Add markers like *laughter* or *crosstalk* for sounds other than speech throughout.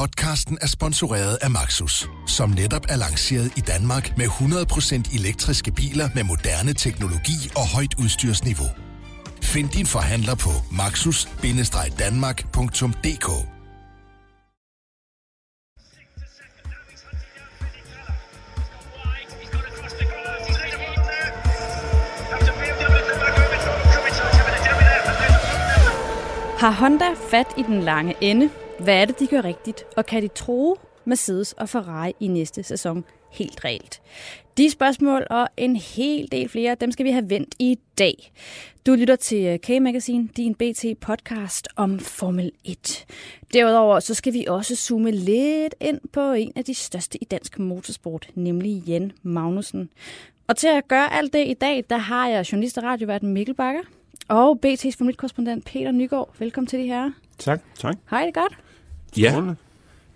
Podcasten er sponsoreret af Maxus, som netop er lanceret i Danmark med 100% elektriske biler med moderne teknologi og højt udstyrsniveau. Find din forhandler på maxus-danmark.dk Har Honda fat i den lange ende? Hvad er det, de gør rigtigt? Og kan de tro Mercedes og Ferrari i næste sæson helt reelt? De spørgsmål og en hel del flere, dem skal vi have vendt i dag. Du lytter til K-Magazine, din BT-podcast om Formel 1. Derudover så skal vi også zoome lidt ind på en af de største i dansk motorsport, nemlig Jan Magnussen. Og til at gøre alt det i dag, der har jeg journalist og radioverden Mikkel Bakker og BT's Formel 1-korrespondent Peter Nygaard. Velkommen til de her. Tak. tak. Hej, det er godt. Ja.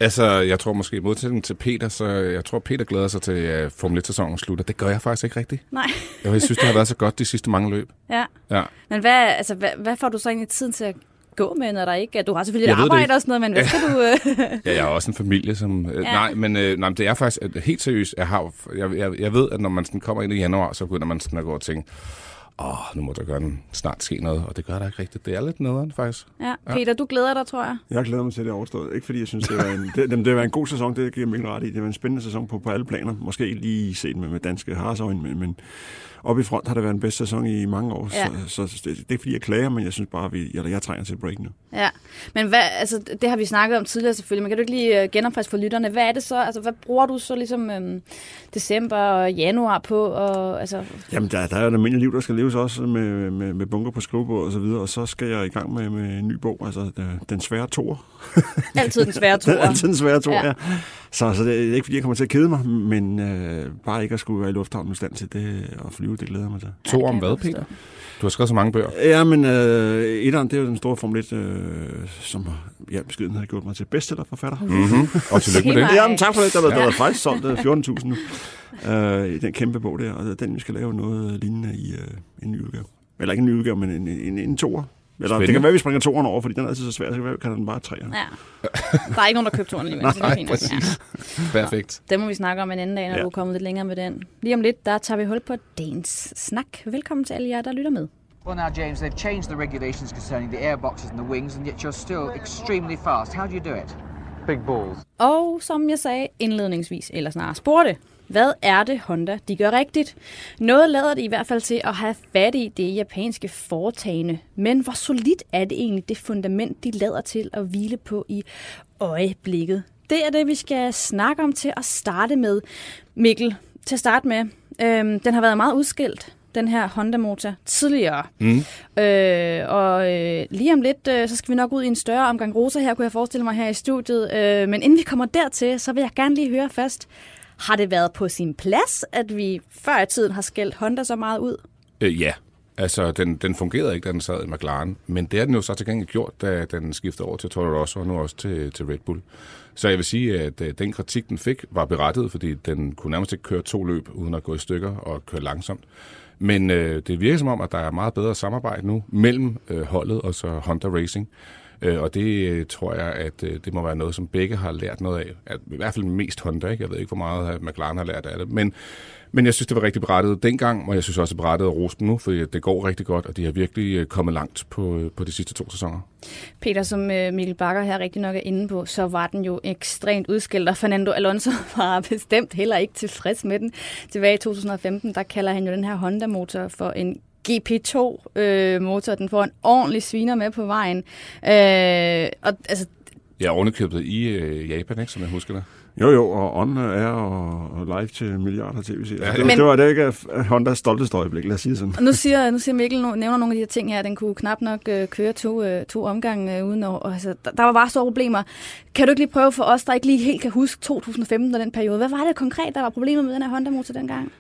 Altså, jeg tror måske modsætning til Peter, så jeg tror, Peter glæder sig til uh, Formel 1-sæsonen slutter. Det gør jeg faktisk ikke rigtigt. Nej. jeg synes, det har været så godt de sidste mange løb. Ja. ja. Men hvad, altså, hvad, hvad får du så egentlig tiden til at gå med, når der ikke Du har selvfølgelig et arbejde og sådan noget, men hvad skal du... ja, jeg har også en familie, som... Ja. Nej, men, øh, nej, men det er faktisk helt seriøst. Jeg, har, jeg, jeg, jeg ved, at når man sådan kommer ind i januar, så begynder man sådan at gå og tænke, åh, nu må der gøre snart ske noget, og det gør der ikke rigtigt. Det er lidt nederen, faktisk. Ja. Peter, du glæder dig, tror jeg. Jeg glæder mig til, at det er overstået. Ikke fordi jeg synes, det var en, det, det var en god sæson, det giver mig ret i. Det var en spændende sæson på, på alle planer. Måske ikke lige set med, med danske harsøjne, men, men op i front har det været en bedste sæson i mange år. Ja. Så, så det, det, er ikke fordi, jeg klager, men jeg synes bare, at vi, jeg, jeg trænger til et break nu. Ja, men hvad, altså, det har vi snakket om tidligere selvfølgelig, men kan du ikke lige øh, genopfriske for lytterne? Hvad er det så? Altså, hvad bruger du så ligesom øhm, december og januar på? Og, altså... Jamen, der, der er jo et almindeligt liv, der skal leves også med, med, med bunker på skrivebord og så videre, og så skal jeg i gang med, med en ny bog, altså Den svære tor. Altid den svære *laughs* tor. Altid den svære tor, ja. ja. Så, så det er ikke, fordi jeg kommer til at kede mig, men øh, bare ikke at skulle være i lufthavnen i stand til det og flyve, det glæder mig til. To om hvad, Peter? Du har skrevet så mange bøger. Ja, men øh, etteren, det er jo den store Formel 1, øh, som ja, beskeden har gjort mig til bestsellerforfatter. Mm-hmm. Og tillykke med *laughs* det. Ja, men tak for det. Der har ja. været faktisk solgt 14.000 nu. Øh, i den kæmpe bog der, og den vi skal lave noget lignende i øh, en ny udgave. Eller ikke en ny udgave, men en, en, en, en toer. Eller Spændende. det kan være, at vi springer toeren over, fordi den er altid så svær, så kan den bare træer. Ja. Der er ikke nogen, der køber toeren alligevel. Nej, nej præcis. Ja. Perfekt. Det må vi snakke om en anden dag, når ja. du er kommet lidt længere med den. Lige om lidt, der tager vi hul på dagens snak. Velkommen til alle jer, der lytter med. Well now, James, they've changed the regulations concerning the airboxes and the wings, and yet you're still extremely fast. How do you do it? Big balls. Og som jeg sagde indledningsvis, eller snarere spurgte, hvad er det Honda, de gør rigtigt? Noget lader det i hvert fald til at have fat i det japanske foretagende. Men hvor solidt er det egentlig det fundament, de lader til at hvile på i øjeblikket? Det er det, vi skal snakke om til at starte med. Mikkel, til at starte med, øhm, den har været meget udskilt den her Honda-motor tidligere. Mm. Øh, og øh, lige om lidt, øh, så skal vi nok ud i en større omgang rosa her, kunne jeg forestille mig her i studiet. Øh, men inden vi kommer dertil, så vil jeg gerne lige høre først, har det været på sin plads, at vi før i tiden har skældt Honda så meget ud? Øh, ja. Altså, den, den fungerede ikke, da den sad i McLaren. Men det har den jo så til gengæld gjort, da den skiftede over til Toro Rosso og nu også til, til Red Bull. Så jeg vil sige, at øh, den kritik, den fik, var berettiget, fordi den kunne nærmest ikke køre to løb uden at gå i stykker og køre langsomt. Men øh, det virker som om, at der er meget bedre samarbejde nu mellem øh, holdet og så Honda Racing. Øh, og det øh, tror jeg, at øh, det må være noget, som begge har lært noget af. At, I hvert fald mest Honda, ikke? Jeg ved ikke, hvor meget øh, McLaren har lært af det. Men, men jeg synes, det var rigtig berettet dengang, og jeg synes også, det er berettet at rose dem nu, fordi det går rigtig godt, og de har virkelig kommet langt på, på de sidste to sæsoner. Peter, som Mikkel Bakker her rigtig nok er inde på, så var den jo ekstremt udskilt, og Fernando Alonso *laughs* var bestemt heller ikke tilfreds med den. Tilbage i 2015, der kalder han jo den her Honda-motor for en GP2-motor. Øh, den får en ordentlig sviner med på vejen. Øh, og, altså, Ja, ovenikøbet i øh, Japan, ikke, som jeg husker det. Jo, jo, og On er og, og live til milliarder tv-serier. Ja, det, men, det var det ikke Hondas stolteste øjeblik, lad os sige sådan. Nu siger, nu siger Mikkel, nu, nævner nogle af de her ting her, den kunne knap nok øh, køre to, øh, to omgange øh, uden at, altså, der, der var bare store problemer. Kan du ikke lige prøve for os, der ikke lige helt kan huske 2015 og den periode, hvad var det konkret, der var problemet med den her Honda-motor dengang?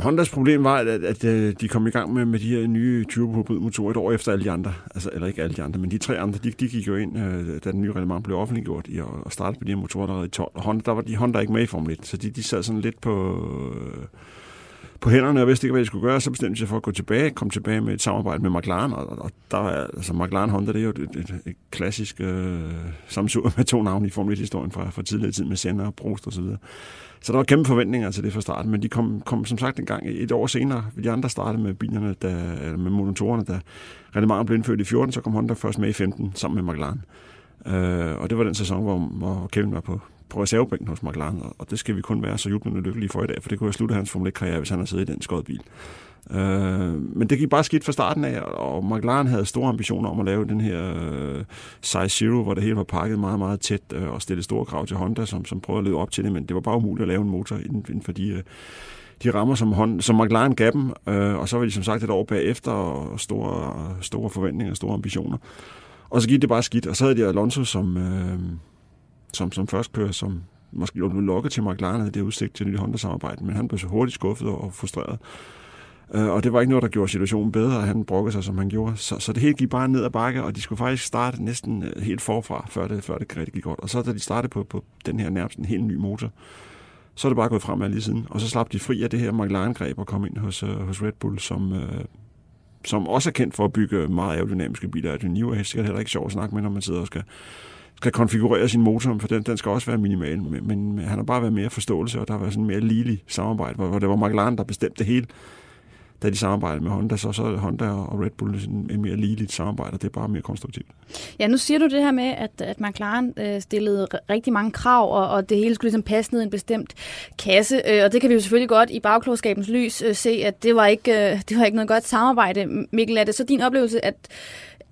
Hondas problem var, at, at, at øh, de kom i gang med, med de her nye turbo-motorer et år efter alle de andre. Altså, eller ikke alle de andre, men de tre andre, de, de gik jo ind, øh, da den nye reglement blev offentliggjort, i og startede på de her motorer allerede i 12. Og Honda, der var de Honda ikke med i Formel 1, så de, de sad sådan lidt på, øh, på hænderne og vidste ikke, hvad de skulle gøre, så bestemte de sig for at gå tilbage, komme tilbage med et samarbejde med McLaren, og, og der var, altså McLaren Honda, det er jo et, et, et klassisk øh, samsur med to navne i Formel 1-historien fra, fra tidligere tid med Senna og Prost og så videre. Så der var kæmpe forventninger til det fra starten, men de kom, kom som sagt en gang et år senere. De andre startede med bilerne, der, med motorerne, da René blev indført i 14, så kom Honda først med i 15 sammen med McLaren. Øh, og det var den sæson, hvor, hvor Kevin var på, på reservebænken hos McLaren, og det skal vi kun være så jublende lykkelige for i dag, for det kunne have sluttet hans Formel 1-karriere, hvis han havde siddet i den skåret bil. Øh, men det gik bare skidt fra starten af, og McLaren havde store ambitioner om at lave den her øh, Size Zero, hvor det hele var pakket meget, meget tæt øh, og stille store krav til Honda, som, som prøvede at leve op til det, men det var bare umuligt at lave en motor inden, inden for de, øh, de rammer, som, Honda, som McLaren gav dem, øh, og så var de som sagt et år bagefter, og store, store forventninger, store ambitioner. Og så gik det bare skidt, og så havde de Alonso som, øh, som, som først kører, som måske blev lukket til McLaren, havde det udsigt til det Honda-samarbejde, men han blev så hurtigt skuffet og frustreret. Øh, og det var ikke noget, der gjorde situationen bedre, at han brokkede sig, som han gjorde. Så, så det hele gik bare ned ad bakke, og de skulle faktisk starte næsten øh, helt forfra, før det, før det rigtig gik godt. Og så da de startede på, på den her nærmest en helt ny motor, så er det bare gået fremad lige siden. Og så slap de fri af det her McLaren-greb og kom ind hos, øh, hos Red Bull, som, øh, som også er kendt for at bygge meget aerodynamiske biler. Det er er sikkert heller ikke sjovt at snakke med, når man sidder og skal, skal konfigurere sin motor, for den, den skal også være minimal. Men, men han har bare været mere forståelse, og der har været sådan mere ligelig samarbejde, hvor, hvor det var McLaren, der bestemte det hele da de samarbejder med Honda, så, så er Honda og Red Bull en mere ligeligt samarbejde, og det er bare mere konstruktivt. Ja, nu siger du det her med, at, at McLaren øh, stillede rigtig mange krav, og, og det hele skulle ligesom passe ned i en bestemt kasse, øh, og det kan vi jo selvfølgelig godt i bagklogskabens lys øh, se, at det var, ikke, øh, det var ikke noget godt samarbejde. Mikkel, er det så din oplevelse, at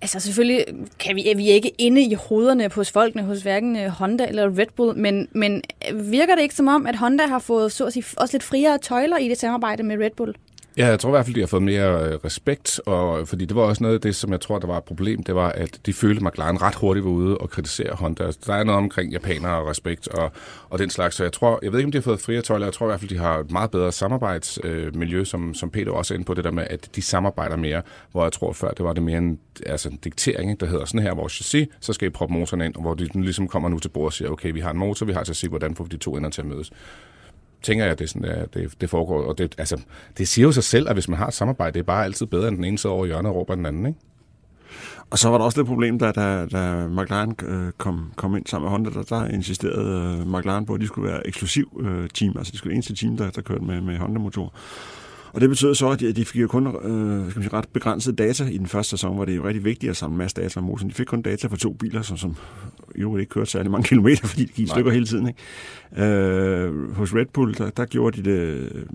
Altså selvfølgelig kan vi, er vi ikke inde i hovederne hos folkene, hos hverken øh, Honda eller Red Bull, men, men virker det ikke som om, at Honda har fået så at sige, også lidt friere tøjler i det samarbejde med Red Bull? Ja, jeg tror i hvert fald, de har fået mere øh, respekt, og, fordi det var også noget af det, som jeg tror, der var et problem, det var, at de følte, at McLaren ret hurtigt var ude og kritisere Honda. Altså, der er noget omkring japanere og respekt og, og den slags, så jeg tror, jeg ved ikke, om de har fået friere tøjler, jeg tror i hvert fald, de har et meget bedre samarbejdsmiljø, øh, som, som Peter også er inde på, det der med, at de samarbejder mere, hvor jeg tror før, det var det mere en, altså en diktering, der hedder sådan her, vores chassis, så skal I proppe motoren ind, og hvor de ligesom kommer nu til bord og siger, okay, vi har en motor, vi har chassis, hvordan får vi de to ender til at mødes? Tænker jeg, at det, sådan, at det, det foregår. Og det, altså, det siger jo sig selv, at hvis man har et samarbejde, det er bare altid bedre, end den ene sidder over hjørnet og råber den anden, ikke? Og så var der også det problem, da, da, da McLaren øh, kom, kom ind sammen med Honda, der, der insisterede øh, McLaren på, at de skulle være eksklusiv øh, team, altså de skulle være eneste team, der, der kørte med, med Honda-motor. Og det betød så, at de, de fik jo kun øh, skal man sige, ret begrænset data i den første sæson, hvor det er jo rigtig vigtigt at samle masse data om motoren. De fik kun data for to biler, som, som jo ikke kørte særlig mange *laughs* kilometer, fordi de gik i stykker hele tiden. Ikke? Øh, hos Red Bull, der, der gjorde de det,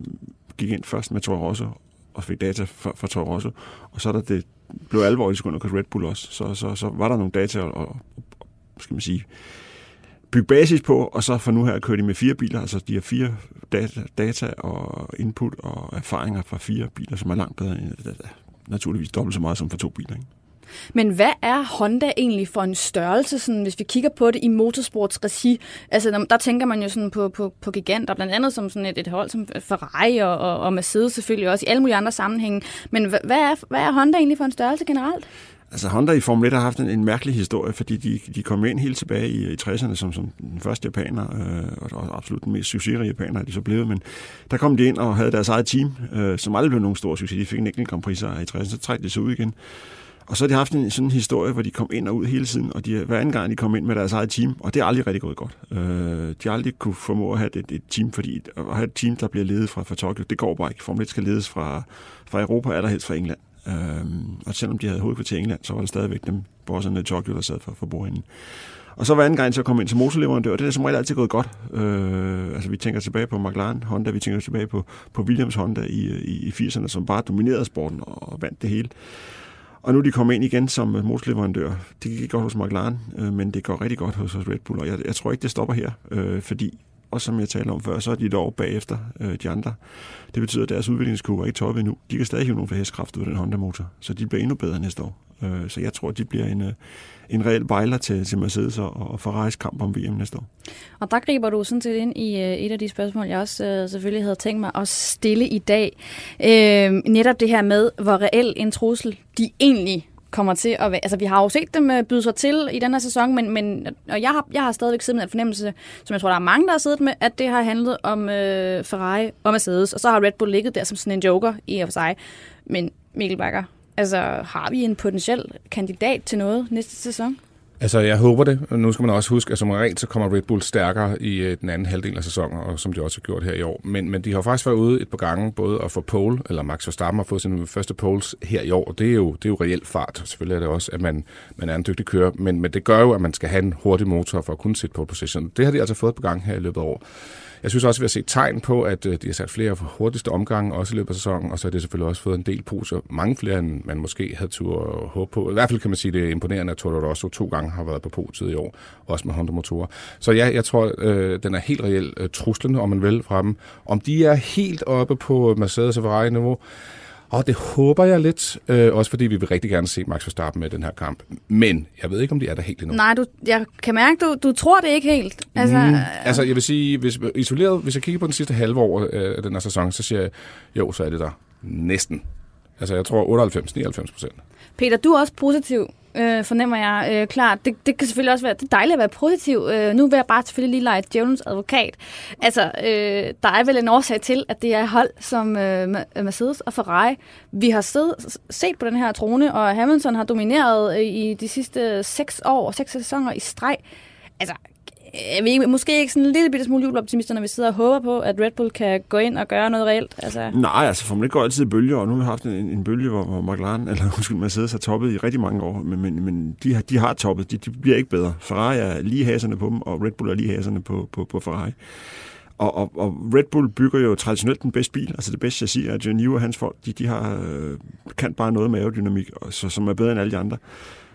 gik ind først med Toro Rosso, og fik data fra, fra Toro Rosso, og så da det blev alvorligt, skulle hos Red Bull også, så, så, så var der nogle data og, og skal man sige, bygge basis på, og så for nu her kører de med fire biler, altså de har fire data, data og input og erfaringer fra fire biler, som er langt bedre end øh, naturligvis dobbelt så meget som for to biler. Ikke? Men hvad er Honda egentlig for en størrelse, sådan, hvis vi kigger på det i motorsportsregi? Altså, der tænker man jo sådan på, på, på giganter, blandt andet som sådan et, et hold som Ferrari og, og, og Mercedes selvfølgelig også, i alle mulige andre sammenhænge. Men hvad er, hvad er Honda egentlig for en størrelse generelt? Altså Honda i Formel 1 har haft en, en mærkelig historie, fordi de, de kom ind helt tilbage i, i 60'erne som, som den første japaner, øh, og, og absolut den mest succesrige japaner er de så blevet, men der kom de ind og havde deres eget team, øh, som aldrig blev nogen stor succes. De fik en enkelt Grand Prix i 60'erne, så trækkede de sig ud igen. Og så har de haft en sådan en historie, hvor de kom ind og ud hele tiden, og de, hver anden gang de kom ind med deres eget team, og det er aldrig rigtig gået godt. Øh, de har aldrig kunne formå at have et, et team, fordi at have et team, der bliver ledet fra, fra Tokyo, det går bare ikke. Formel 1 skal ledes fra, fra Europa, eller helst fra England. Øhm, og selvom de havde hovedkvarter i England, så var det stadigvæk dem, bosserne i Tokyo, der sad for, for bordenden. Og så var anden gang, så kom ind til motorleverandør, det er som regel altid gået godt. Øh, altså vi tænker tilbage på McLaren Honda, vi tænker tilbage på, på Williams Honda i, i, i 80'erne, som bare dominerede sporten og vandt det hele. Og nu er de kommet ind igen som øh, motorleverandør. Det gik godt hos McLaren, øh, men det går rigtig godt hos, hos Red Bull, og jeg, jeg tror ikke, det stopper her, øh, fordi og som jeg talte om før, så er de et år bagefter øh, de andre. Det betyder, at deres udviklingskurve er ikke toppet endnu. De kan stadig hive nogle flere hestkraft ud af den Honda-motor, så de bliver endnu bedre næste år. Øh, så jeg tror, at de bliver en, øh, en reel bejler til, til Mercedes og, og Ferraris kamp om VM næste år. Og der griber du sådan set ind i øh, et af de spørgsmål, jeg også øh, selvfølgelig havde tænkt mig at stille i dag. Øh, netop det her med, hvor reel en trussel de egentlig kommer til at være... Altså, vi har jo set dem øh, byde sig til i den her sæson, men, men og jeg, har, jeg har stadigvæk siddet med en fornemmelse, som jeg tror, der er mange, der har siddet med, at det har handlet om øh, Ferrari og Mercedes, og så har Red Bull ligget der som sådan en joker i og for sig. Men Mikkel Bakker, altså, har vi en potentiel kandidat til noget næste sæson? Altså, jeg håber det. Nu skal man også huske, at som regel så kommer Red Bull stærkere i øh, den anden halvdel af sæsonen, og som de også har gjort her i år. Men, men de har faktisk været ude et par gange, både at få pole, eller Max Verstappen har fået sin første poles her i år. Det er jo, det er jo reelt fart. Selvfølgelig er det også, at man, man er en dygtig kører, men, men det gør jo, at man skal have en hurtig motor for at kunne sætte pole position. Det har de altså fået på gang her i løbet af år. Jeg synes også, at vi har set tegn på, at øh, de har sat flere hurtigste omgange også i løbet af sæsonen, og så har det selvfølgelig også fået en del poser. Mange flere, end man måske havde tur håbe på. I hvert fald kan man sige, at det er imponerende, at Toro Rosso to gange har været på podiet i år, også med Honda-motorer. Så ja, jeg tror, øh, den er helt reelt øh, truslende, om man vil, fra dem. Om de er helt oppe på Mercedes og Ferrari-niveau, og det håber jeg lidt, øh, også fordi vi vil rigtig gerne se Max Verstappen med den her kamp. Men jeg ved ikke, om de er der helt endnu. Nej, du, jeg kan mærke, du, du tror det ikke helt. Altså, mm, altså jeg vil sige, hvis, isoleret, hvis jeg kigger på den sidste halve år øh, af den her sæson, så siger jeg, jo, så er det der næsten. Altså jeg tror 98-99 procent. Peter, du er også positiv øh, fornemmer jeg øh, klart. Det, det kan selvfølgelig også være det er dejligt at være positiv. Øh, nu vil jeg bare selvfølgelig lige lege Jones advokat. Altså, øh, der er vel en årsag til, at det er hold som øh, Mercedes og Ferrari. Vi har sed, set på den her trone, og Hamilton har domineret øh, i de sidste seks år og seks sæsoner i streg. Altså, jeg vi måske ikke sådan en lille bitte smule jubeloptimister, når vi sidder og håber på, at Red Bull kan gå ind og gøre noget reelt? Altså... Nej, altså for man ikke går altid i bølger, og nu har vi haft en, en bølge, hvor, hvor McLaren, *laughs* eller undskyld, Mercedes har toppet i rigtig mange år, men, men, men de, har, de har toppet, de, de bliver ikke bedre. Ferrari er lige haserne på dem, og Red Bull er lige haserne på, på, på Ferrari. Og, og, og Red Bull bygger jo traditionelt den bedste bil, altså det bedste chassis, og John New og hans folk, de, de har, øh, kan bare noget med aerodynamik, og, så, som er bedre end alle de andre.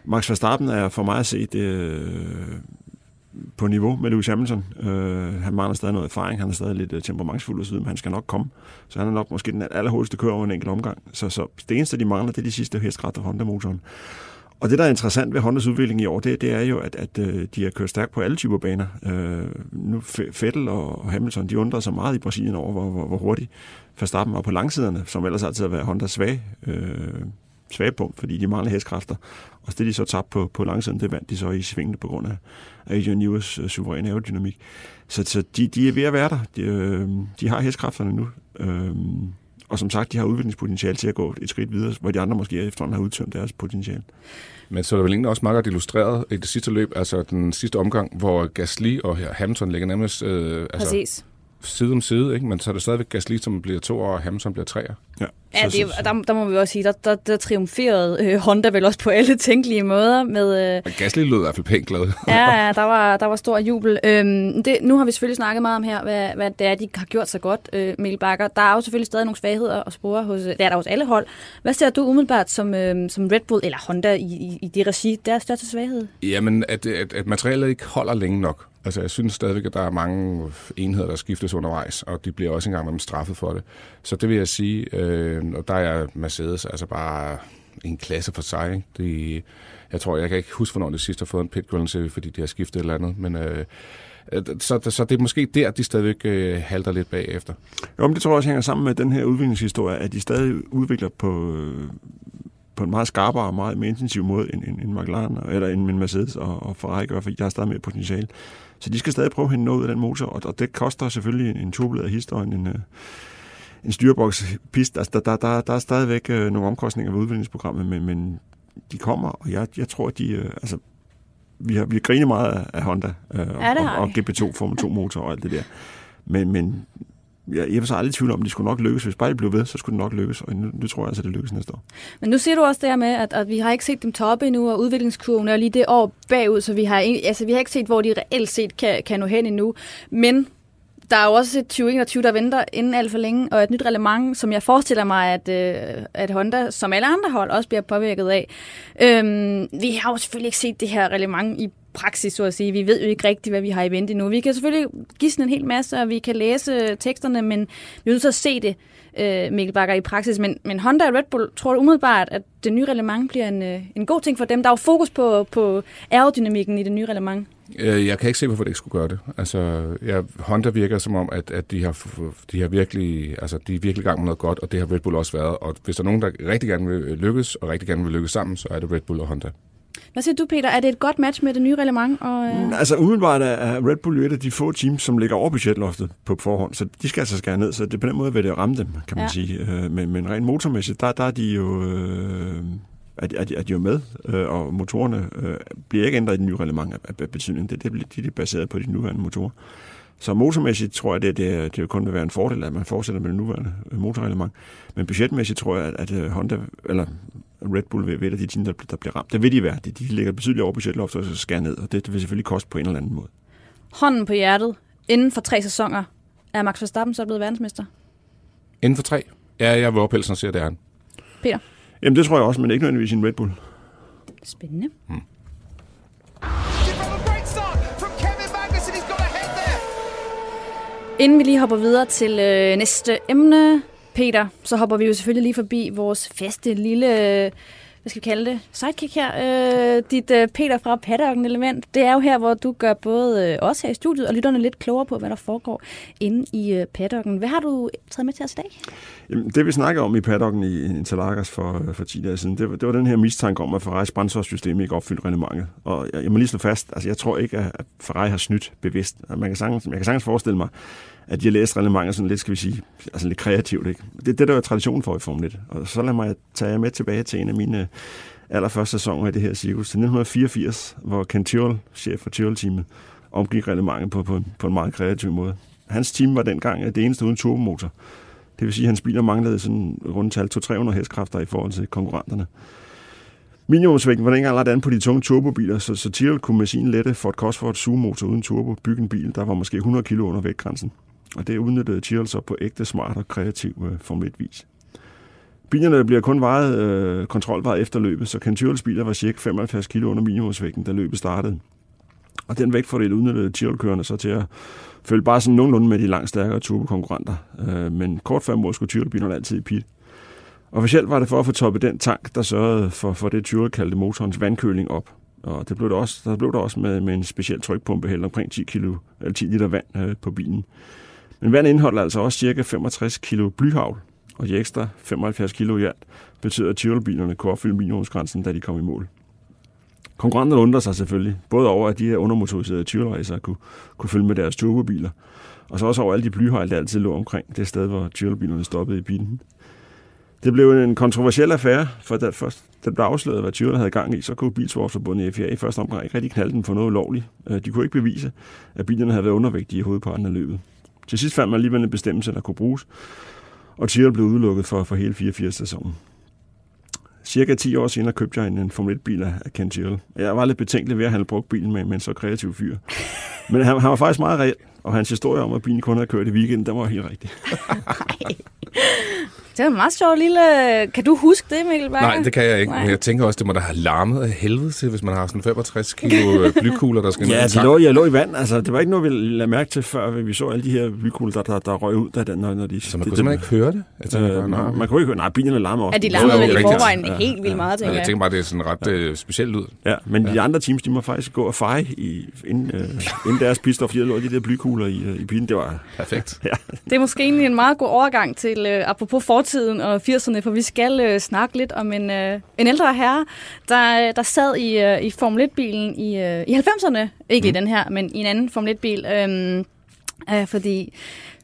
Max Verstappen er for mig at se det, øh, på niveau med Lewis Hamilton. Øh, han mangler stadig noget erfaring, han er stadig lidt uh, temperamentsfuld osv., men han skal nok komme. Så han er nok måske den allerhurtigste kører over en enkelt omgang. Så, så det eneste, de mangler, det er de sidste hestkræfter Honda-motoren. Og det, der er interessant ved Hondas udvikling i år, det, det er jo, at, at øh, de har kørt stærkt på alle typer baner. Øh, nu Vettel og Hamilton, de undrer sig meget i Brasilien over, hvor, hvor, hvor hurtigt Verstappen var på langsiderne, som ellers altid har været Hondas svage øh, svage punkt, fordi de mangler hestkræfter. Og det, de så tabte på, på langsiden, det vandt de så i svingene på grund af Adrian Newers uh, suveræne aerodynamik. Så, så de, de er ved at være der. De, øh, de har hestkræfterne nu. Øh, og som sagt, de har udviklingspotentiale til at gå et skridt videre, hvor de andre måske efterhånden har udtømt deres potentiale. Men så er det vel egentlig også meget godt illustreret i det sidste løb, altså den sidste omgang, hvor Gasly og Hamilton ligger nærmest øh, altså, side om side, ikke? men så er det stadigvæk Gasly, som bliver to og Hamilton bliver tre. Ja. Ja, det, der, der må vi også sige, der, der, der triumferede øh, Honda vel også på alle tænkelige måder. Med, øh, Gasly lød i hvert fald pænt glad. *laughs* ja, ja der, var, der var stor jubel. Øhm, det, nu har vi selvfølgelig snakket meget om her, hvad, hvad det er, de har gjort så godt, øh, Mikkel Bakker. Der er jo selvfølgelig stadig nogle svagheder at spore hos, det er der hos alle hold. Hvad ser du umiddelbart som, øh, som Red Bull eller Honda i, i, i det regi, deres største svaghed? Jamen, at, at, at materialet ikke holder længe nok. Altså, jeg synes stadigvæk, at der er mange enheder, der skiftes undervejs, og de bliver også engang med straffet for det. Så det vil jeg sige, øh, Øh, og der er Mercedes altså bare en klasse for sig. Ikke? Det, jeg tror, jeg kan ikke huske, hvornår det sidste har fået en pit fordi de har skiftet et eller andet, men... Øh, øh, så, så det er måske der, de stadigvæk øh, halter lidt bagefter. Jo, men det tror jeg også hænger sammen med den her udviklingshistorie, at de stadig udvikler på, øh, på en meget skarpere og meget mere intensiv måde end, end, end McLaren, eller end Mercedes og, og Ferrari gør, fordi de har stadig mere potentiale. Så de skal stadig prøve at hente noget af den motor, og, og det koster selvfølgelig en turboladet hist og en, en, en styreboks-pist. Altså, der, der, der, der er stadigvæk øh, nogle omkostninger ved udviklingsprogrammet, men, men de kommer, og jeg, jeg tror, at de... Øh, altså, vi har, vi har grinet meget af Honda øh, ja, og, og GP2 Formel 2 motor og alt det der. Men, men jeg, jeg var så aldrig i tvivl om, at de skulle nok lykkes. Hvis bare de blev ved, så skulle det nok lykkes, og nu, nu tror jeg altså, at det lykkes næste år. Men nu siger du også det her med, at, at vi har ikke set dem toppe endnu, og udviklingskurven er lige det år bagud, så vi har, altså, vi har ikke set, hvor de reelt set kan, kan nå hen endnu. Men der er jo også et 2021, der venter inden alt for længe, og et nyt reglement, som jeg forestiller mig, at, øh, at Honda, som alle andre hold, også bliver påvirket af. Øhm, vi har jo selvfølgelig ikke set det her reglement i praksis, så at sige. Vi ved jo ikke rigtigt, hvad vi har i vente nu. Vi kan selvfølgelig gisne en hel masse, og vi kan læse øh, teksterne, men vi er nødt til at se det, øh, Mikkel Bakker, i praksis. Men, men Honda og Red Bull tror du umiddelbart, at det nye reglement bliver en, øh, en god ting for dem. Der er jo fokus på, på aerodynamikken i det nye reglement. Øh, jeg kan ikke se, hvorfor det ikke skulle gøre det. Altså, ja, Honda virker som om, at, at de, har, de har virkelig, altså, de er virkelig gang med noget godt, og det har Red Bull også været. Og hvis der er nogen, der rigtig gerne vil lykkes, og rigtig gerne vil lykkes sammen, så er det Red Bull og Honda. Hvad siger du, Peter? Er det et godt match med det nye reglement? Og, øh... Mm, altså umiddelbart er Red Bull jo et af de få teams, som ligger over budgetloftet på forhånd, så de skal altså skære ned, så det på den måde vil det ramme dem, kan man ja. sige. Øh, men, men rent motormæssigt, der, der er de jo... Øh, er, de, er, de, er de jo med, øh, og motorerne øh, bliver ikke ændret i den nye reglement af, af betydning. Det, det, de, er baseret på de nuværende motorer. Så motormæssigt tror jeg, det, det, det kun vil være en fordel, at man fortsætter med det nuværende motorreglement. Men budgetmæssigt tror jeg, at, at Honda, eller Red Bull vil være de team, der, der bliver ramt. Det vil de være. De, de ligger betydeligt over budgetloftet og så skære ned, og det, det vil selvfølgelig koste på en eller anden måde. Hånden på hjertet. Inden for tre sæsoner er Max Verstappen så blevet verdensmester? Inden for tre? Ja, jeg vil ophælde at se, at det er han. Peter? Jamen, det tror jeg også, men ikke nødvendigvis en Red Bull. Spændende. Hmm. Inden vi lige hopper videre til øh, næste emne, Peter, så hopper vi jo selvfølgelig lige forbi vores faste lille, hvad skal vi kalde det, sidekick her. Øh, dit øh, Peter fra Paddocken element. Det er jo her, hvor du gør både øh, os her i studiet og lytterne lidt klogere på, hvad der foregår inde i øh, Paddocken. Hvad har du taget med til os i dag? Jamen, det vi snakkede om i Paddocken i Interlagos for, øh, for 10 dage siden, det, var, det var den her mistanke om, at Ferraris brændstofsystem ikke opfyldte reglementet. Og jeg, jeg må lige slå fast, altså jeg tror ikke, at Ferrari har snydt bevidst. Man kan sagtens, jeg kan sagtens forestille mig, at jeg læste læst reglementet sådan lidt, skal vi sige, altså lidt kreativt. Ikke? Det, det der er tradition for i Formel 1. Og så lad mig tage jer med tilbage til en af mine allerførste sæsoner i det her cirkus, til 1984, hvor Ken Tyrrell, chef for Tyrrell-teamet, omgik reglementet på, på, på en meget kreativ måde. Hans team var dengang det eneste uden turbomotor. Det vil sige, at hans biler manglede sådan rundt tal 200-300 hestekræfter i forhold til konkurrenterne. Minimumsvægten var dengang lagt an på de tunge turbobiler, så, så Tyrrell kunne med sin lette Ford Cosworth sugemotor uden turbo bygge en bil, der var måske 100 kg under vægtgrænsen. Og det udnyttede Tyrrell så på ægte, smart og kreativ øh, Formel 1-vis. Bilerne bliver kun vejet, øh, kontrolvejet efter løbet, så Tyrrells biler var cirka 75 kg under minimumsvægten, da løbet startede. Og den vægtfordel udnyttede Tyrrell-kørende så til at følge bare sådan nogenlunde med de langt stærkere turbokonkurrenter. Øh, men kort før mål skulle Tyrrell-bilerne altid i pit. Officielt var det for at få toppet den tank, der sørgede for, for det Tyrrell kaldte motorens vandkøling op. Og det blev der også, der blev der også med, med en speciel trykpumpe hældt omkring 10, kilo, eller 10 liter vand øh, på bilen. Men vand indeholder altså også cirka 65 kg blyhavl, og de ekstra 75 kg i alt betyder, at Tyrolbilerne kunne opfylde minimumsgrænsen, da de kom i mål. Konkurrenterne undrer sig selvfølgelig, både over, at de her undermotoriserede Tyrrell-racer kunne, kunne følge med deres turbobiler, og så også over alle de blyhøjde, der altid lå omkring det sted, hvor Tyrolbilerne stoppede i bilen. Det blev en kontroversiel affære, for da først det blev afsløret, hvad Tyrrell havde gang i, så kunne Bilsportsforbundet i FIA i første omgang ikke rigtig knalde dem for noget ulovligt. Øh, de kunne ikke bevise, at bilerne havde været undervægtige i hovedparten af løbet. Til sidst fandt man alligevel en bestemmelse, der kunne bruges, og Tyrrell blev udelukket for, for hele 84-sæsonen. Cirka 10 år senere købte jeg en, en Formel 1-bil af Ken Tyrrell. Jeg var lidt betænkelig ved, at han havde brugt bilen med, med en så kreativ fyr. *laughs* Men han, han var faktisk meget reelt, og hans historie om, at bilen kun havde kørt i weekenden, den var helt rigtig. *laughs* Det er en meget sjov lille... Kan du huske det, Mikkel Bakker? Nej, det kan jeg ikke. Nej. Men jeg tænker også, det må da have larmet af helvede til, hvis man har sådan 65 kilo øh, blykugler, der skal Ja, de lå, jeg lå i vand. Altså, det var ikke noget, vi lagde mærke til, før vi så alle de her blykugler, der, der, der røg ud, der, når, når de... Så man kunne simpelthen ikke høre det? Jeg tænker, øh, man, man kunne ikke høre... Nej, bilerne larmer også. Ja, de larmede vel i forvejen ja, helt vildt meget, tænker jeg. Jeg tænker bare, det er sådan ret ja. uh, specielt ud. Ja, men ja. de andre teams, de må faktisk gå og feje i, inden, uh, inden deres pitstop, fordi der lå de der blykugler i, uh, i bilen. Det var... Perfekt. *laughs* ja. Det er måske egentlig en meget god overgang til, uh, apropos fortiden og 80'erne, for vi skal øh, snakke lidt om en, øh, en ældre herre, der, der sad i, øh, i Formel 1-bilen i, øh, i 90'erne. Ikke mm. i den her, men i en anden Formel 1-bil. Øh, øh, fordi,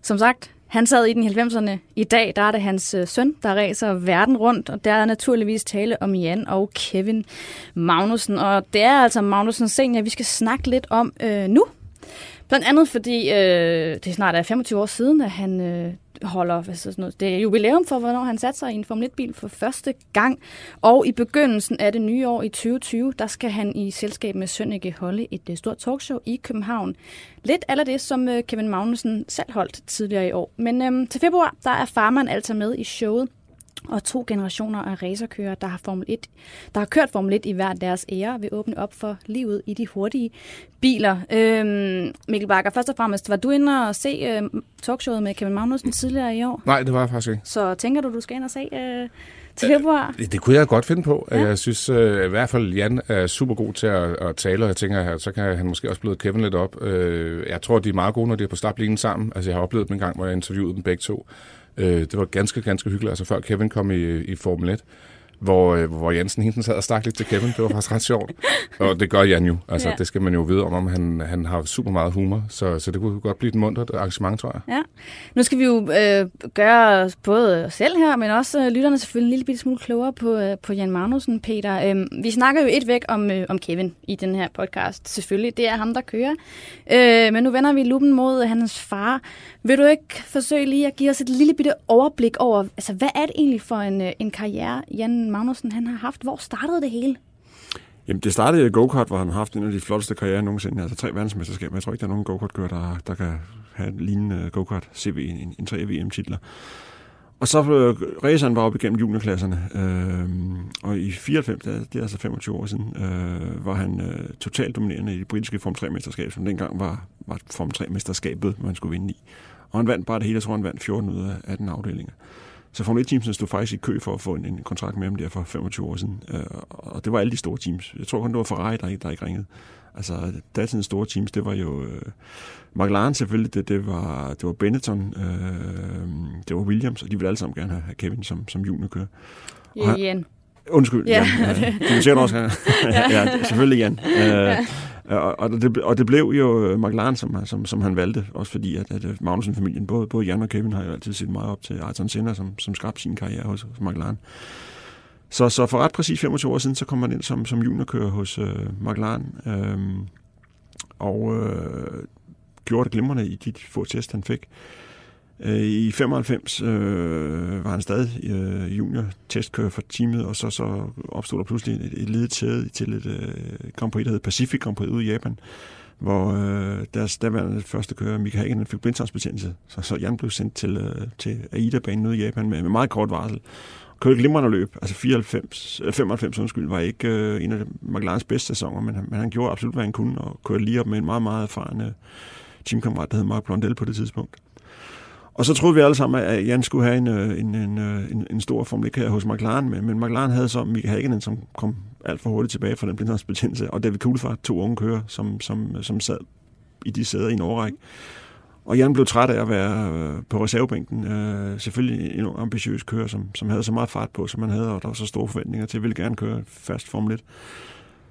som sagt, han sad i den i 90'erne. I dag der er det hans øh, søn, der racer verden rundt, og der er naturligvis tale om Jan og Kevin Magnussen. Og det er altså Magnussen senior, vi skal snakke lidt om øh, nu. Blandt andet fordi øh, det snart er 25 år siden, at han øh, holder hvad så sådan noget, det er jubilæum for, hvornår han satte sig i en Formel 1-bil for første gang. Og i begyndelsen af det nye år i 2020, der skal han i selskab med Sønneke holde et øh, stort talkshow i København. Lidt af det, som øh, Kevin Magnussen selv holdt tidligere i år. Men øhm, til februar, der er farmeren altså med i showet og to generationer af racerkører, der har, Formel 1, der har kørt Formel 1 i hver deres ære, vil åbne op for livet i de hurtige biler. Øhm, Mikkel Bakker, først og fremmest, var du inde og se øh, talkshowet med Kevin Magnussen tidligere i år? Nej, det var jeg faktisk ikke. Så tænker du, du skal ind og se øh, til februar? Det, det kunne jeg godt finde på. Ja. Jeg synes øh, i hvert fald, Jan er super god til at, at tale, og jeg tænker, at så kan han måske også bløde Kevin lidt op. Øh, jeg tror, de er meget gode, når de er på startlinjen sammen. Altså, jeg har oplevet dem en gang, hvor jeg interviewede dem begge to. Øh, det var ganske, ganske hyggeligt, altså før Kevin kom i, i Formel 1 hvor, øh, hvor Jensen hele sad og stak lidt til Kevin. Det var faktisk ret sjovt. Og det gør Jan jo. Altså, ja. Det skal man jo vide om, om han, han har super meget humor. Så, så det kunne godt blive et muntert arrangement, tror jeg. Ja. Nu skal vi jo øh, gøre både os selv her, men også øh, lytterne selvfølgelig en lille bitte smule klogere på, øh, på Jan Magnussen, Peter. Øh, vi snakker jo et væk om, øh, om Kevin i den her podcast. Selvfølgelig, det er ham, der kører. Øh, men nu vender vi lupen mod hans far. Vil du ikke forsøge lige at give os et lille bitte overblik over, altså hvad er det egentlig for en, øh, en karriere, Jan Magnussen han har haft? Hvor startede det hele? Jamen, det startede i go-kart, hvor han har haft en af de flotteste karrierer nogensinde. Altså tre verdensmesterskaber. Jeg tror ikke, der er nogen go-kart-kører, der, der kan have en lignende go-kart CV, en, en tre VM-titler. Og så øh, raceren var op igennem juniorklasserne, øh, og i 94, det er altså 25 år siden, øh, var han øh, totalt dominerende i det britiske Form 3-mesterskab, som dengang var, var Form 3-mesterskabet, man skulle vinde i. Og han vandt bare det hele, jeg tror han vandt 14 ud af 18 afdelinger. Så Formel 1-teamsen stod faktisk i kø for at få en, en kontrakt med ham der for 25 år siden. Øh, og det var alle de store teams. Jeg tror kun, det var Ferrari, der, der ikke ringede. Altså, datidens store teams, det var jo... Øh, McLaren selvfølgelig, det, det, var, det var Benetton, øh, det var Williams, og de ville alle sammen gerne have Kevin som, som juniorkører. Ja, Jan. Undskyld, ja. Jan. Ja, det siger også. *laughs* ja, ja, selvfølgelig Jan. Øh. Og, og, det, og det blev jo øh, McLaren, som, som, som han valgte, også fordi at, at øh, Magnussen-familien, både, både Jan og Kevin, har jo altid set meget op til Ayrton Senna, som, som skabte sin karriere hos, hos McLaren. Så, så for ret præcis 25 år siden, så kom han ind som, som juniorkører hos øh, McLaren, øh, og øh, gjorde det glimrende i de få test, han fik. Øh, Øh, I 95 øh, var han stadig øh, junior testkører for teamet, og så, så opstod der pludselig et, et ledet sæde til et øh, Grand Prix, der hed Pacific Grand Prix ude i Japan, hvor øh, deres daværende første kører, Mika Hagen, fik blindtarmsbetændelse. Så, så Jan blev sendt til, øh, til AIDA-banen ude i Japan med, med meget kort varsel. Kørte glimrende løb. Altså 94, 95 øh, undskyld, var ikke øh, en af McLarens bedste sæsoner, men han, men han gjorde absolut, hvad han kunne, og kørte lige op med en meget, meget erfaren øh, teamkammerat, der hed Mark Blondell på det tidspunkt. Og så troede vi alle sammen, at Jan skulle have en, øh, en, en, øh, en, en stor Formel 1 hos McLaren, men, men McLaren havde så Mika Hakkinen, som kom alt for hurtigt tilbage fra den blindhedsbetændelse, og David Coulthard, to unge kører, som, som, som sad i de sæder i en overrække. Og Jan blev træt af at være øh, på reservebænken. Øh, selvfølgelig en ambitiøs kører, som, som havde så meget fart på, som man havde, og der var så store forventninger til, at ville gerne køre fast Formel 1.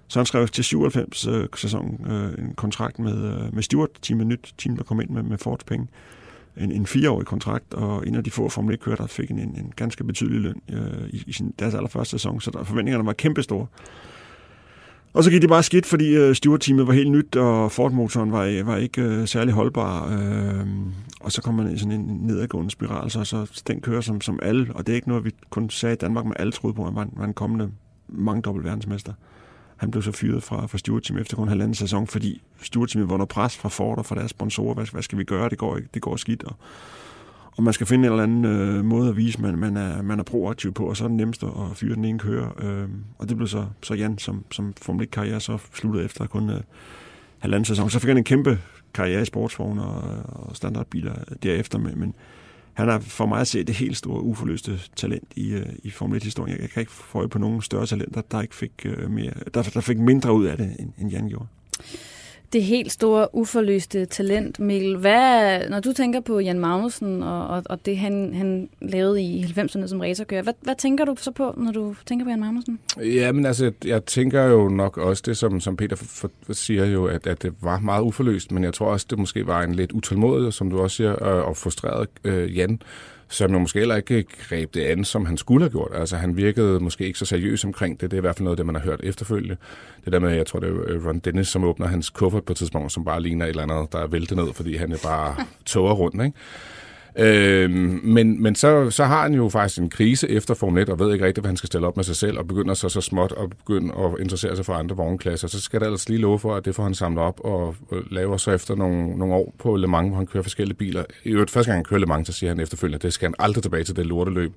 Så han skrev til 97 øh, sæson øh, en kontrakt med, øh, med Stewart, team med nyt team, der kom ind med, med Fords penge en, en fireårig kontrakt, og en af de få Formel 1-kører, der fik en, en, en ganske betydelig løn øh, i, i sin, deres allerførste sæson, så der, forventningerne var kæmpestore. Og så gik det bare skidt, fordi øh, Stewart-teamet var helt nyt, og Ford-motoren var, øh, var ikke øh, særlig holdbar. Øh, og så kom man i sådan en nedadgående spiral, så, så den kører som, som alle, og det er ikke noget, vi kun sagde i Danmark, men alle troede på, at man var, var en kommende mange dobbelt verdensmester. Øh, han blev så fyret fra, fra Stewart Team efter kun halvanden sæson, fordi Stewart Team var under pres fra Ford og fra deres sponsorer. Hvad, hvad skal vi gøre? Det går, ikke, det går skidt. Og, og man skal finde en eller anden øh, måde at vise, at man, man, er, man er proaktiv på, og så er det nemmest at fyre den ene kører. Øh, og det blev så, så Jan, som, som Formel 1-karriere så sluttede efter kun øh, halvanden sæson. Så fik han en kæmpe karriere i sportsvogne og, og standardbiler derefter, Med, men han er for mig at se det helt store uforløste talent i, øh, i Formel 1-historien. Jeg kan ikke få øje på nogen større talenter, der ikke fik, øh, mere, der, der fik mindre ud af det, end, end Jan gjorde det helt store, uforløste talent, Mikkel. Hvad, når du tænker på Jan Magnussen og, og, og det, han, han lavede i 90'erne som racerkører, hvad, hvad tænker du så på, når du tænker på Jan Magnussen? Ja, men altså, jeg tænker jo nok også det, som, som Peter for, for, siger jo, at, at det var meget uforløst, men jeg tror også, det måske var en lidt utålmodig, som du også siger, og, og frustreret øh, Jan, som jo måske heller ikke greb det an, som han skulle have gjort. Altså, han virkede måske ikke så seriøs omkring det. Det er i hvert fald noget, det man har hørt efterfølgende. Det der med, jeg tror, det er Ron Dennis, som åbner hans kuffert på et tidspunkt, som bare ligner et eller andet, der er væltet ned, fordi han er bare tåger rundt, ikke? Øh, men men så, så har han jo faktisk en krise efter Formel 1, og ved ikke rigtigt, hvad han skal stille op med sig selv, og begynder så så småt at begynde at interessere sig for andre vognklasser. Så skal der ellers lige love for, at det får han samlet op og øh, laver så efter nogle, nogle år på Le Mans, hvor han kører forskellige biler. I øvrigt, første gang han kører Le Mans, så siger han efterfølgende, at det skal han aldrig tilbage til det lorteløb.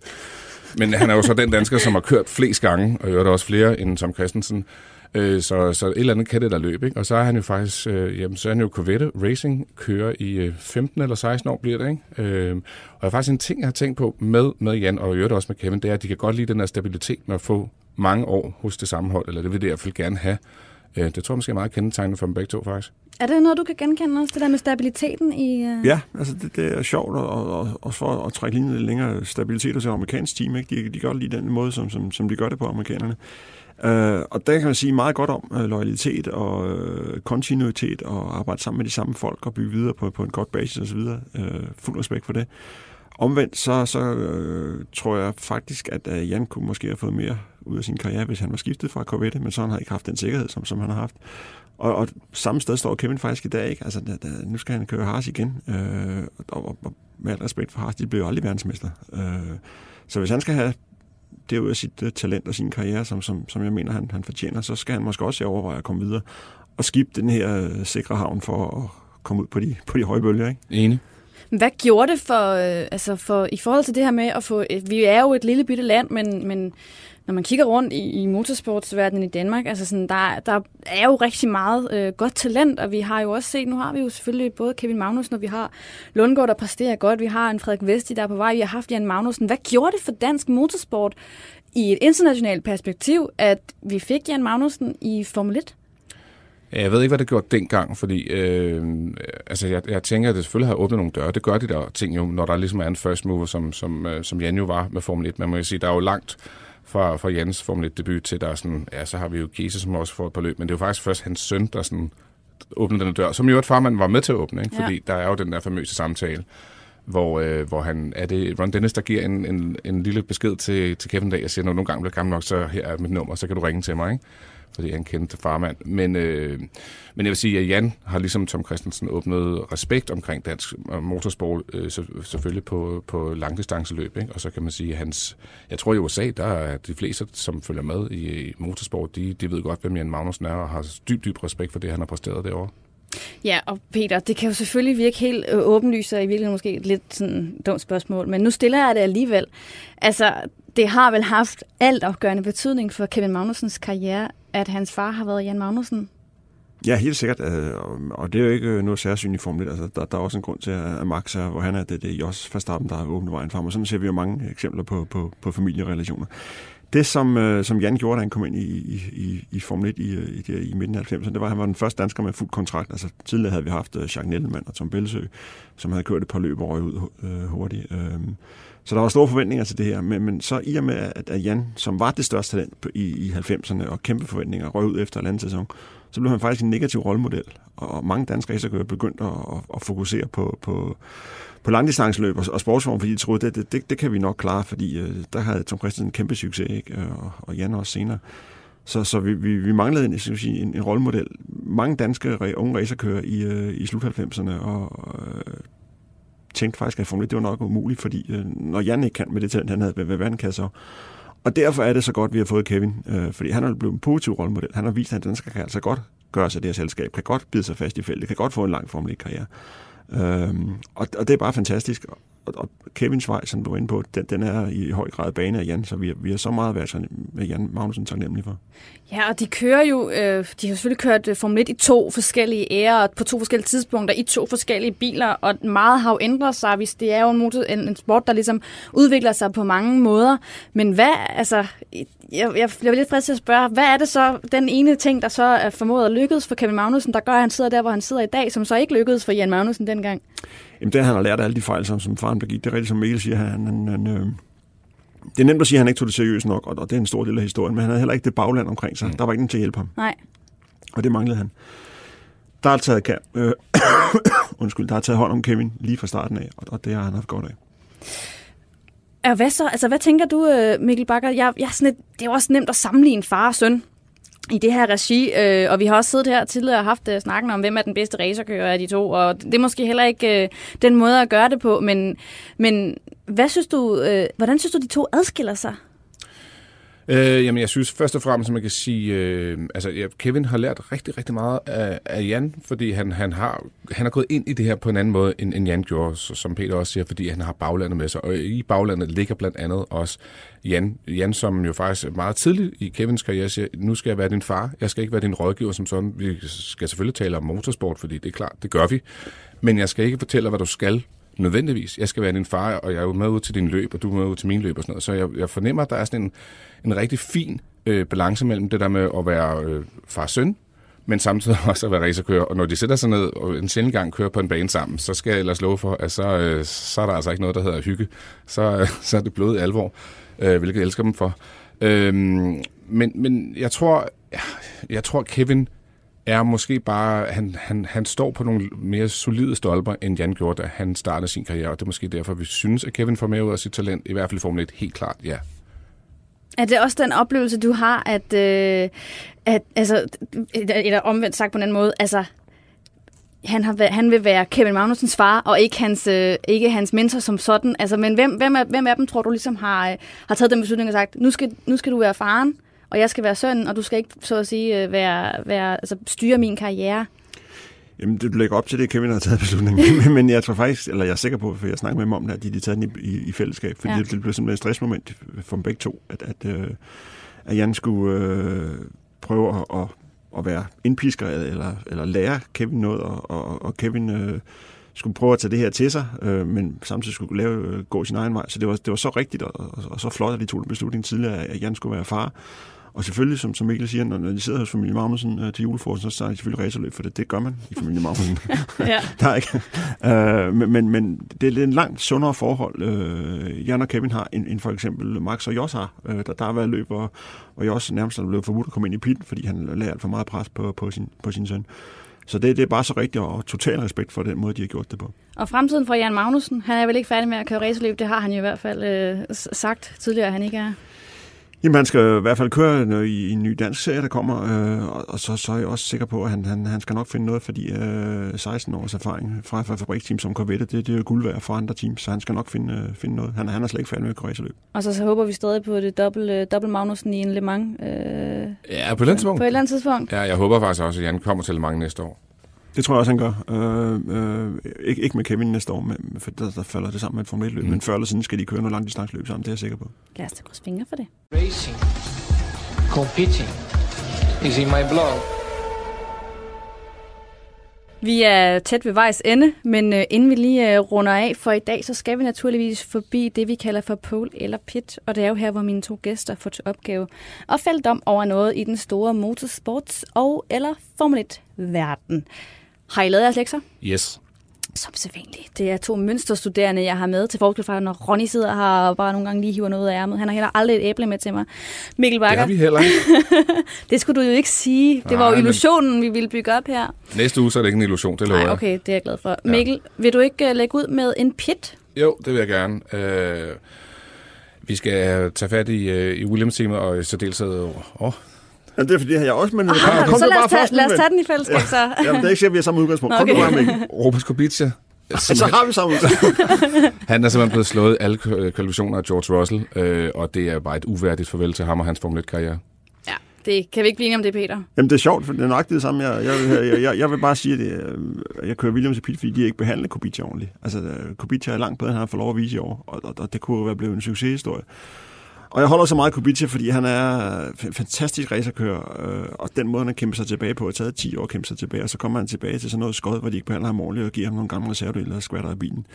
Men han er jo så den dansker, som har kørt flest gange, og gjort også flere end Tom Christensen. Øh, så, så et eller andet kan det der løbe. Ikke? Og så er han jo faktisk, øh, jamen, så er han jo Corvette Racing, kører i øh, 15 eller 16 år bliver det. Ikke? Øh, og der er faktisk en ting, jeg har tænkt på med, med Jan, og i øvrigt også med Kevin, det er, at de kan godt lide den her stabilitet med at få mange år hos det samme hold, eller det vil det i hvert fald gerne have. Øh, det tror jeg måske er meget kendetegnende for dem begge to, faktisk. Er det noget, du kan genkende også, det der med stabiliteten i... Uh... Ja, altså det, det er sjovt, og, og, og for at trække linjen lidt længere stabilitet hos amerikansk team. Ikke? De, de gør lige den måde, som, som, som de gør det på, amerikanerne. Øh, og der kan man sige meget godt om øh, loyalitet og øh, kontinuitet og arbejde sammen med de samme folk og bygge videre på, på en godt basis osv. Øh, fuld respekt for det. Omvendt så, så øh, tror jeg faktisk, at øh, Jan kunne måske have fået mere ud af sin karriere, hvis han var skiftet fra Corvette, men så han har ikke haft den sikkerhed, som, som han har haft. Og, og samme sted står Kevin faktisk i dag. Ikke? Altså, da, da, nu skal han køre Haas igen. Øh, og, og, og med al respekt for Haas, de bliver jo aldrig verdensmester. Øh, så hvis han skal have det ud af sit uh, talent og sin karriere, som, som, som jeg mener, han, han fortjener, så skal han måske også overveje at komme videre og skifte den her uh, sikre havn for at komme ud på de, på de høje bølger. Ikke? Enig. Hvad gjorde det for, øh, altså for, i forhold til det her med at få, vi er jo et lille bitte land, men, men når man kigger rundt i, i motorsportsverdenen i Danmark, altså sådan, der, der er jo rigtig meget øh, godt talent, og vi har jo også set, nu har vi jo selvfølgelig både Kevin Magnussen, og vi har Lundgaard, der præsterer godt, vi har en Frederik Vesti, der er på vej, vi har haft Jan Magnussen. Hvad gjorde det for dansk motorsport i et internationalt perspektiv, at vi fik Jan Magnussen i Formel 1? Jeg ved ikke, hvad det gjorde dengang, fordi øh, altså jeg, jeg tænker, at det selvfølgelig har åbnet nogle døre. Det gør de der ting jo, når der ligesom er en first mover, som, som, øh, som Jan jo var med Formel 1. Man må jo sige, der er jo langt fra, fra Jens Formel 1-debut til, der er sådan, ja, så har vi jo Giese, som også får et par løb, men det er jo faktisk først hans søn, der sådan åbnede den dør, som jo et farmand var med til at åbne, ikke? fordi ja. der er jo den der famøse samtale, hvor, øh, hvor han, er det Ron Dennis, der giver en, en, en lille besked til, til Kevin Dag og siger, når nogle gange bliver gammel nok, så her er mit nummer, så kan du ringe til mig. Ikke? Fordi han kendte farmand. Men, øh, men jeg vil sige, at Jan har ligesom Tom Christensen åbnet respekt omkring dansk motorsport, øh, så, selvfølgelig på, på langdistanceløb. Ikke? Og så kan man sige, at hans, jeg tror i USA, der er de fleste, som følger med i, i motorsport, de, de ved godt, hvem Jan Magnussen er, og har dyb, dyb respekt for det, han har præsteret derovre. Ja, og Peter, det kan jo selvfølgelig virke helt øh, åbenlyst, og i virkeligheden måske et lidt sådan dumt spørgsmål, men nu stiller jeg det alligevel. Altså, det har vel haft alt betydning for Kevin Magnusens karriere, at hans far har været Jan Magnussen? Ja, helt sikkert. Øh, og det er jo ikke øh, noget særsynligt Formel Altså, der, der er også en grund til, at Max er, hvor han er, det, det er Jos Verstappen, der har åbnet vejen frem. Og sådan ser vi jo mange eksempler på, på, på familierelationer. Det, som, øh, som Jan gjorde, da han kom ind i, i, i Formel 1 i, i, i, i midten af 90'erne, det var, at han var den første dansker med fuld kontrakt. Altså, tidligere havde vi haft øh, Jacques Nellemann og Tom Belsø, som havde kørt et par løb røg ud øh, hurtigt. Øh, så der var store forventninger til det her, men, men så i og med, at, at Jan, som var det største talent i, i 90'erne og kæmpe forventninger, røg ud efter en anden sæson, så blev han faktisk en negativ rollemodel. Og mange danske racerkører begyndte at, at, at fokusere på, på, på langdistanceløb og, og sportsform, fordi de troede, det, det, det, det kan vi nok klare, fordi øh, der havde Tom Christensen en kæmpe succes, ikke? Øh, og, og Jan også senere. Så, så vi, vi, vi manglede en, sige, en, en rollemodel. Mange danske unge racerkører i, øh, i slut 90'erne, og øh, tænkte faktisk, at Formel 1 det var nok umuligt, fordi øh, når Jan ikke kan med det talent, han havde, hvad, hvad kan så? Og derfor er det så godt, at vi har fået Kevin, øh, fordi han er blevet en positiv rollemodel. Han har vist, at dansker kan altså godt gøre sig det her selskab, kan godt bide sig fast i feltet, kan godt få en lang Formel 1-karriere. Øhm, og, og det er bare fantastisk og, og Kevins vej, som du var inde på, den, den er i høj grad bane af Jan, så vi, vi har så meget været med Jan Magnussen taknemmelig for. Ja, og de kører jo, øh, de har selvfølgelig kørt øh, Formel 1 i to forskellige ærer, på to forskellige tidspunkter, i to forskellige biler, og meget har jo ændret sig, hvis det er jo en, motor, en, en sport, der ligesom udvikler sig på mange måder. Men hvad, altså, jeg, jeg bliver lidt frisk til at spørge, hvad er det så, den ene ting, der så er formået at lykkes for Kevin Magnussen, der gør, at han sidder der, hvor han sidder i dag, som så ikke lykkedes for Jan Magnussen dengang? Jamen, det han har lært af alle de fejl, som, som faren begik. Det er rigtigt, som Mikkel siger. Han, han, han, øh, det er nemt at sige, at han ikke tog det seriøst nok, og, og det er en stor del af historien, men han havde heller ikke det bagland omkring sig. Mm. Der var ingen til at hjælpe ham. Nej. Og det manglede han. Der er taget, øh, *coughs* undskyld, der er taget hånd om Kevin lige fra starten af, og, og det har han haft godt af. Ja, hvad så? Altså, hvad tænker du, øh, Mikkel Bakker? Jeg, jeg sådan et, det er jo også nemt at sammenligne far og søn i det her regi, øh, og vi har også siddet her tidligere og haft uh, snakken om, hvem er den bedste racerkører af de to, og det er måske heller ikke uh, den måde at gøre det på, men, men hvad synes du, øh, hvordan synes du, de to adskiller sig? Øh, jamen, jeg synes først og fremmest, at man kan sige, øh, altså ja, Kevin har lært rigtig, rigtig meget af, af Jan, fordi han, han, har, han har gået ind i det her på en anden måde, end, end Jan gjorde, som Peter også siger, fordi han har baglandet med sig. Og i baglandet ligger blandt andet også Jan, Jan som jo faktisk meget tidligt i Kevins karriere siger, nu skal jeg være din far, jeg skal ikke være din rådgiver som sådan. Vi skal selvfølgelig tale om motorsport, fordi det er klart, det gør vi. Men jeg skal ikke fortælle, hvad du skal nødvendigvis. Jeg skal være din far, og jeg er jo med ud til din løb, og du er med ud til min løb og sådan noget. Så jeg, jeg fornemmer, at der er sådan en, en rigtig fin øh, balance mellem det der med at være øh, far-søn, men samtidig *laughs* også at være racerkører. Og når de sætter sig ned og en sjældent gang kører på en bane sammen, så skal jeg ellers love for, at så, øh, så er der altså ikke noget, der hedder hygge. Så, øh, *laughs* så er det blodet alvor, øh, hvilket jeg elsker dem for. Øh, men, men jeg tror, jeg tror Kevin er måske bare, han, han, han står på nogle mere solide stolper, end Jan gjorde, da han startede sin karriere. Og det er måske derfor, vi synes, at Kevin får mere ud af sit talent, i hvert fald i Formel 1, helt klart, ja. Er det også den oplevelse, du har, at, øh, at altså, eller omvendt sagt på en anden måde, altså, han, har, han vil være Kevin Magnusens far, og ikke hans, øh, ikke hans mentor som sådan. Altså, men hvem, hvem, er, hvem af dem tror du ligesom har, øh, har taget den beslutning og sagt, nu skal, nu skal du være faren, og jeg skal være sønnen, og du skal ikke, så at sige, øh, være, være, altså, styre min karriere? Jamen, det lægger op til det, Kevin har taget beslutningen. *laughs* men jeg tror faktisk, eller jeg er sikker på, for jeg snakker med dem om det, at de har taget den i, i, i fællesskab, fordi ja. det, blev simpelthen et stressmoment for dem begge to, at, at, øh, at Jan skulle øh, prøve at, at, at være indpisker eller, eller lære Kevin noget, og, og, og Kevin øh, skulle prøve at tage det her til sig, øh, men samtidig skulle lave, øh, gå sin egen vej. Så det var, det var så rigtigt og, og, og så flot, at de tog en beslutning tidligere, at Jan skulle være far. Og selvfølgelig, som, som Mikkel siger, når, når de sidder hos familie Magnussen øh, til julefrokosten, så starter de selvfølgelig racerløb, for det, det gør man i familie Magnussen. *laughs* ja. *laughs* der er ikke. Øh, men, men, men det er en langt sundere forhold, øh, Jan og Kevin har, end, end for eksempel Max og Jos har. Øh, der, der har været løb, og, og Jos nærmest er blevet forbudt at komme ind i pitten, fordi han lader alt for meget pres på, på, sin, på sin søn. Så det, det er bare så rigtigt, og total respekt for den måde, de har gjort det på. Og fremtiden for Jan Magnussen, han er vel ikke færdig med at køre racerløb, det har han jo i hvert fald øh, sagt tidligere, at han ikke er. Jamen, han skal i hvert fald køre i, i en ny dansk serie, der kommer, øh, og, og så, så er jeg også sikker på, at han, han, han skal nok finde noget, fordi øh, 16 års erfaring fra, fra fabriksteam som Corvette, det, det er jo guld værd for andre teams, så han skal nok finde, øh, finde noget. Han, han er slet ikke færdig med racerløb. Og så, så håber vi stadig på det dobbelt, øh, dobbelt Magnussen i en Le Mans. Øh, ja, på et tidspunkt. På et eller andet tidspunkt. Ja, jeg håber faktisk også, at Jan kommer til Le Mans næste år. Det tror jeg også, han gør. Øh, øh, ikke, ikke med Kevin næste år, men, for der, der falder det sammen med et Formel 1-løb. Mm. Men før eller siden skal de køre noget langt distansløb sammen, det er jeg sikker på. Lad os da krydse fingre for det. Racing, competing, is in my blood. Vi er tæt ved vejs ende, men uh, inden vi lige uh, runder af for i dag, så skal vi naturligvis forbi det, vi kalder for pole eller pit. Og det er jo her, hvor mine to gæster får til opgave at fælde dom over noget i den store motorsports- og eller Formel 1-verden. Har I lavet jeres lektier? Yes. Som sædvanligt. Det er to mønsterstuderende, jeg har med til forskel fra, når Ronny sidder her og bare nogle gange lige hiver noget af ærmet. Han har heller aldrig et æble med til mig. Mikkel Bakker. Det har vi heller ikke. *laughs* det skulle du jo ikke sige. Det var jo illusionen, men... vi ville bygge op her. Næste uge så er det ikke en illusion, det lover Nej, okay, det er jeg glad for. Ja. Mikkel, vil du ikke uh, lægge ud med en pit? Jo, det vil jeg gerne. Uh, vi skal tage fat i, uh, i Williams-teamet og i særdeleshed... Oh, Ja, det er fordi, jeg også, men... Ah, kom så lad os, tage, lad os tage den i fællesskab, så. Ja, jamen, det er ikke sikkert, vi har samme udgangspunkt. Kom okay. du bare med. Robert Kubica. *laughs* Så har vi samme *laughs* Han er simpelthen blevet slået alle kvalifikationer af George Russell, øh, og det er bare et uværdigt farvel til ham og hans Formel 1-karriere. Ja, det kan vi ikke blive enige om det, Peter. Jamen, det er sjovt, for det er nok det samme. Jeg, jeg, jeg, jeg, jeg vil bare sige, at det, jeg kører Williams i pit, fordi de ikke behandler Kubica ordentligt. Altså, Kubica er langt bedre, end han har fået lov at vise i år, og, og, og det kunne være blevet en succeshistorie. Og jeg holder så meget Kubica, fordi han er en fantastisk racerkører, øh, og den måde, han har kæmpet sig tilbage på, har taget 10 år at kæmpe sig tilbage, og så kommer han tilbage til sådan noget skod, hvor de ikke behandler ham ordentligt og giver ham nogle gamle reservedele og skvatter af bilen.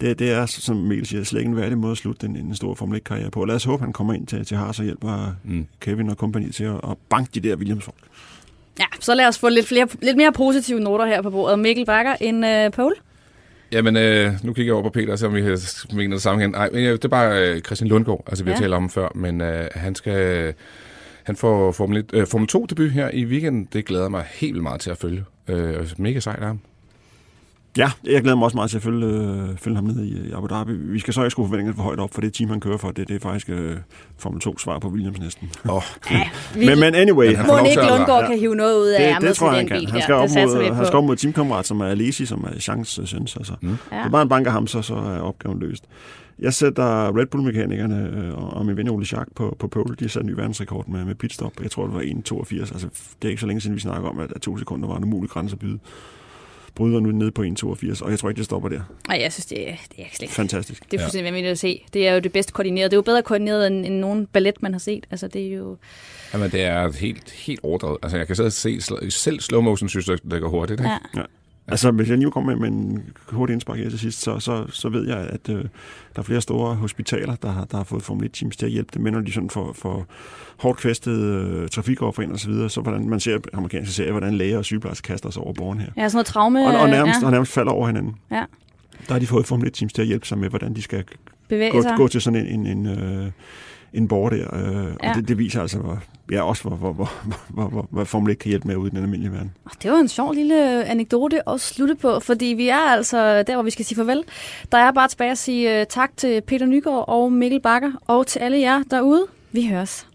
Det, det er, som Mikkel siger, slet ikke en værdig måde at slutte en, en stor Formel 1-karriere på. Lad os håbe, han kommer ind til, til Haas og hjælper mm. Kevin og kompagni til at, at banke de der Williams-folk. Ja, så lad os få lidt, flere, lidt mere positive noter her på bordet. Mikkel Bakker, en uh, pole? Jamen, øh, nu kigger jeg over på Peter, så om vi mener det samme igen. Nej, det er bare øh, Christian Lundgaard, altså vi ja. har talt om før, men øh, han skal... Han får Formel, 1, øh, Formel 2 debut her i weekenden. Det glæder mig helt vildt meget til at følge. Øh, mega sejt af ham. Ja, jeg glæder mig også meget til at følge, øh, følge ham ned i, i Abu Dhabi. Vi skal så ikke skrue forventningerne for højt op, for det team, han kører for, det, det er faktisk øh, Formel 2 svar på Williams næsten. Oh. *laughs* Ja, men, men anyway. Men Må ikke Lundgaard ja. kan hive noget ud af det, ærmet det tror jeg, han kan. Bil han skal, op mod, han skal op mod teamkammerat, som er Alesi, som er Chance søn. Så. Mm. Ja. Det er bare en banker ham, så, så er opgaven løst. Jeg sætter Red Bull-mekanikerne øh, og min ven Ole Schack på, på pole. De har sat en ny verdensrekord med, med pitstop. Jeg tror, det var 1.82. Altså, det er ikke så længe siden, vi snakker om, at, at to sekunder var en umulig grænse at byde bryder nu ned på 1,82, og jeg tror ikke, det stopper der. Nej, jeg synes, det er, det er slet Fantastisk. Det er fuldstændig ja. vanvittigt at se. Det er jo det bedste koordineret. Det er jo bedre koordineret end, end nogen ballet, man har set. Altså, det er jo... Jamen, det er helt, helt overdrevet. Altså, jeg kan sidde og se, selv slow motion synes, det går hurtigt. Ikke? Ja. ja. Altså, hvis jeg nu kommer med, med en hurtig indspark her til sidst, så, så, så ved jeg, at øh, der er flere store hospitaler, der har, der har fået Formel 1-teams til at hjælpe dem med, når de sådan får, får hårdt kvæstede øh, trafikoffer ind og så videre. Så hvordan man ser amerikanske serier, hvordan læger og sygeplejersker kaster sig over borgeren her. Ja, sådan noget traume. Og, og, nærmest, ja. og nærmest falder over hinanden. Ja. Der har de fået Formel 1-teams til at hjælpe sig med, hvordan de skal Bevæge gå, sig. gå til sådan en, en, en øh, en borger der, øh, ja. og det, det viser altså, hvor, ja, også hvor, hvor, hvor, hvor, hvor, hvor Formel 1 kan hjælpe med ud i den almindelige verden. Det var en sjov lille anekdote at slutte på, fordi vi er altså der, hvor vi skal sige farvel. Der er bare tilbage at sige uh, tak til Peter Nygaard og Mikkel Bakker, og til alle jer derude. Vi høres.